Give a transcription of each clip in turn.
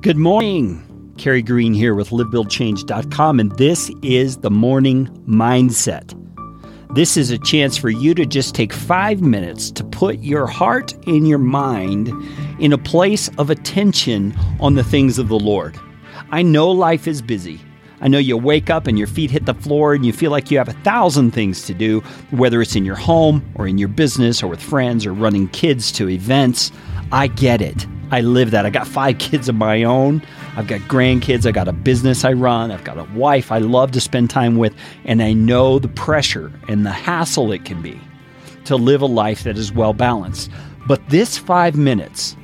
Good morning. Carey Green here with livebuildchange.com, and this is the morning mindset. This is a chance for you to just take five minutes to put your heart and your mind in a place of attention on the things of the Lord. I know life is busy. I know you wake up and your feet hit the floor and you feel like you have a thousand things to do, whether it's in your home or in your business or with friends or running kids to events. I get it. I live that. I got five kids of my own. I've got grandkids. I got a business I run. I've got a wife I love to spend time with. And I know the pressure and the hassle it can be to live a life that is well balanced. But this five minutes,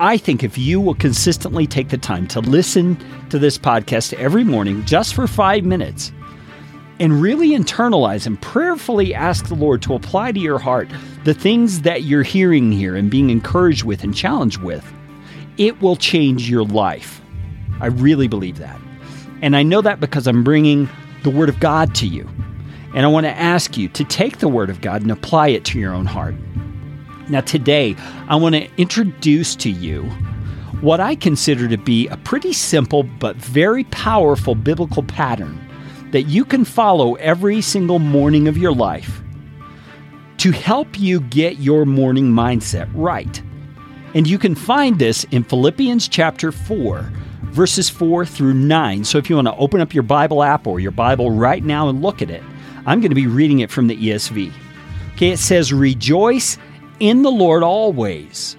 I think if you will consistently take the time to listen to this podcast every morning just for five minutes and really internalize and prayerfully ask the Lord to apply to your heart the things that you're hearing here and being encouraged with and challenged with, it will change your life. I really believe that. And I know that because I'm bringing the Word of God to you. And I want to ask you to take the Word of God and apply it to your own heart. Now, today, I want to introduce to you what I consider to be a pretty simple but very powerful biblical pattern that you can follow every single morning of your life to help you get your morning mindset right. And you can find this in Philippians chapter 4, verses 4 through 9. So if you want to open up your Bible app or your Bible right now and look at it, I'm going to be reading it from the ESV. Okay, it says, Rejoice in the Lord always.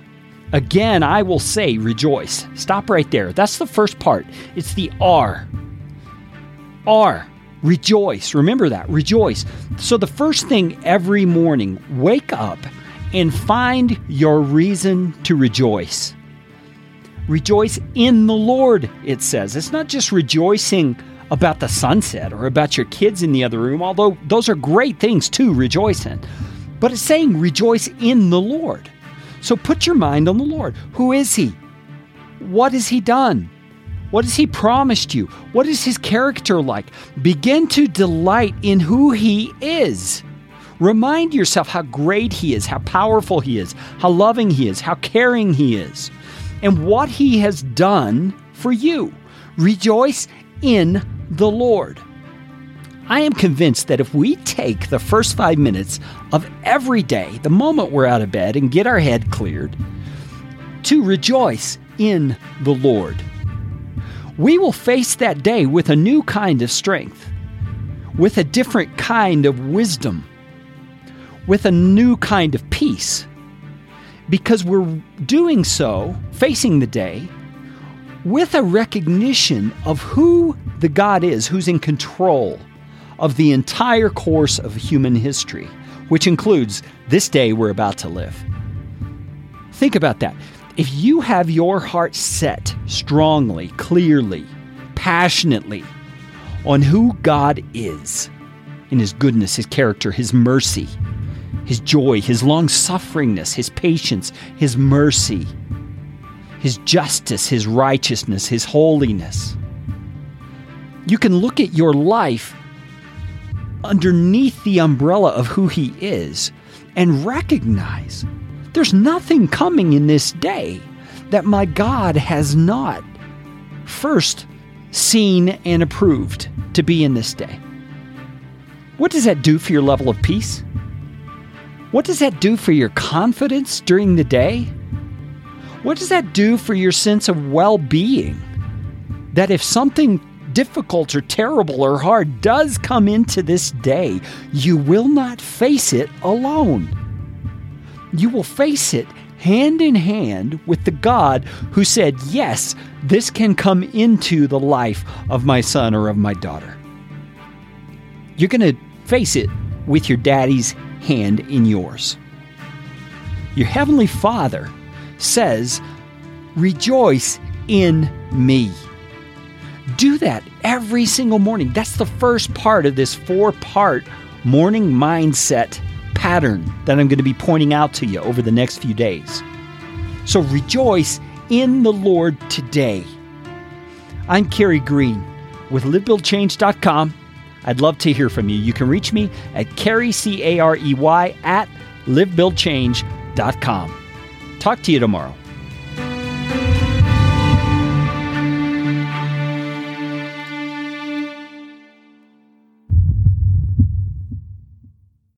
Again, I will say, rejoice. Stop right there. That's the first part. It's the R. R. Rejoice. Remember that. Rejoice. So, the first thing every morning, wake up and find your reason to rejoice. Rejoice in the Lord, it says. It's not just rejoicing about the sunset or about your kids in the other room, although those are great things to rejoice in. But it's saying rejoice in the Lord. So put your mind on the Lord. Who is He? What has He done? What has He promised you? What is His character like? Begin to delight in who He is. Remind yourself how great He is, how powerful He is, how loving He is, how caring He is, and what He has done for you. Rejoice in the Lord. I am convinced that if we take the first five minutes of every day, the moment we're out of bed, and get our head cleared, to rejoice in the Lord, we will face that day with a new kind of strength, with a different kind of wisdom, with a new kind of peace. Because we're doing so, facing the day, with a recognition of who the God is who's in control of the entire course of human history, which includes this day we're about to live. Think about that. If you have your heart set strongly, clearly, passionately on who God is, in His goodness, His character, His mercy, His joy, His long sufferingness, His patience, His mercy, His justice, His righteousness, His holiness, you can look at your life underneath the umbrella of who He is and recognize there's nothing coming in this day that my God has not first seen and approved to be in this day. What does that do for your level of peace? What does that do for your confidence during the day? What does that do for your sense of well being? That if something difficult or terrible or hard does come into this day, you will not face it alone. You will face it hand in hand with the God who said, Yes, this can come into the life of my son or of my daughter. You're going to face it with your daddy's hand in yours. Your heavenly Father says, Rejoice in me. Do that every single morning. That's the first part of this four part morning mindset pattern that I'm going to be pointing out to you over the next few days. So rejoice in the Lord today. I'm Carey Green with livebuildchange.com. I'd love to hear from you. You can reach me at Carey, C A R E Y, at livebuildchange.com. Talk to you tomorrow.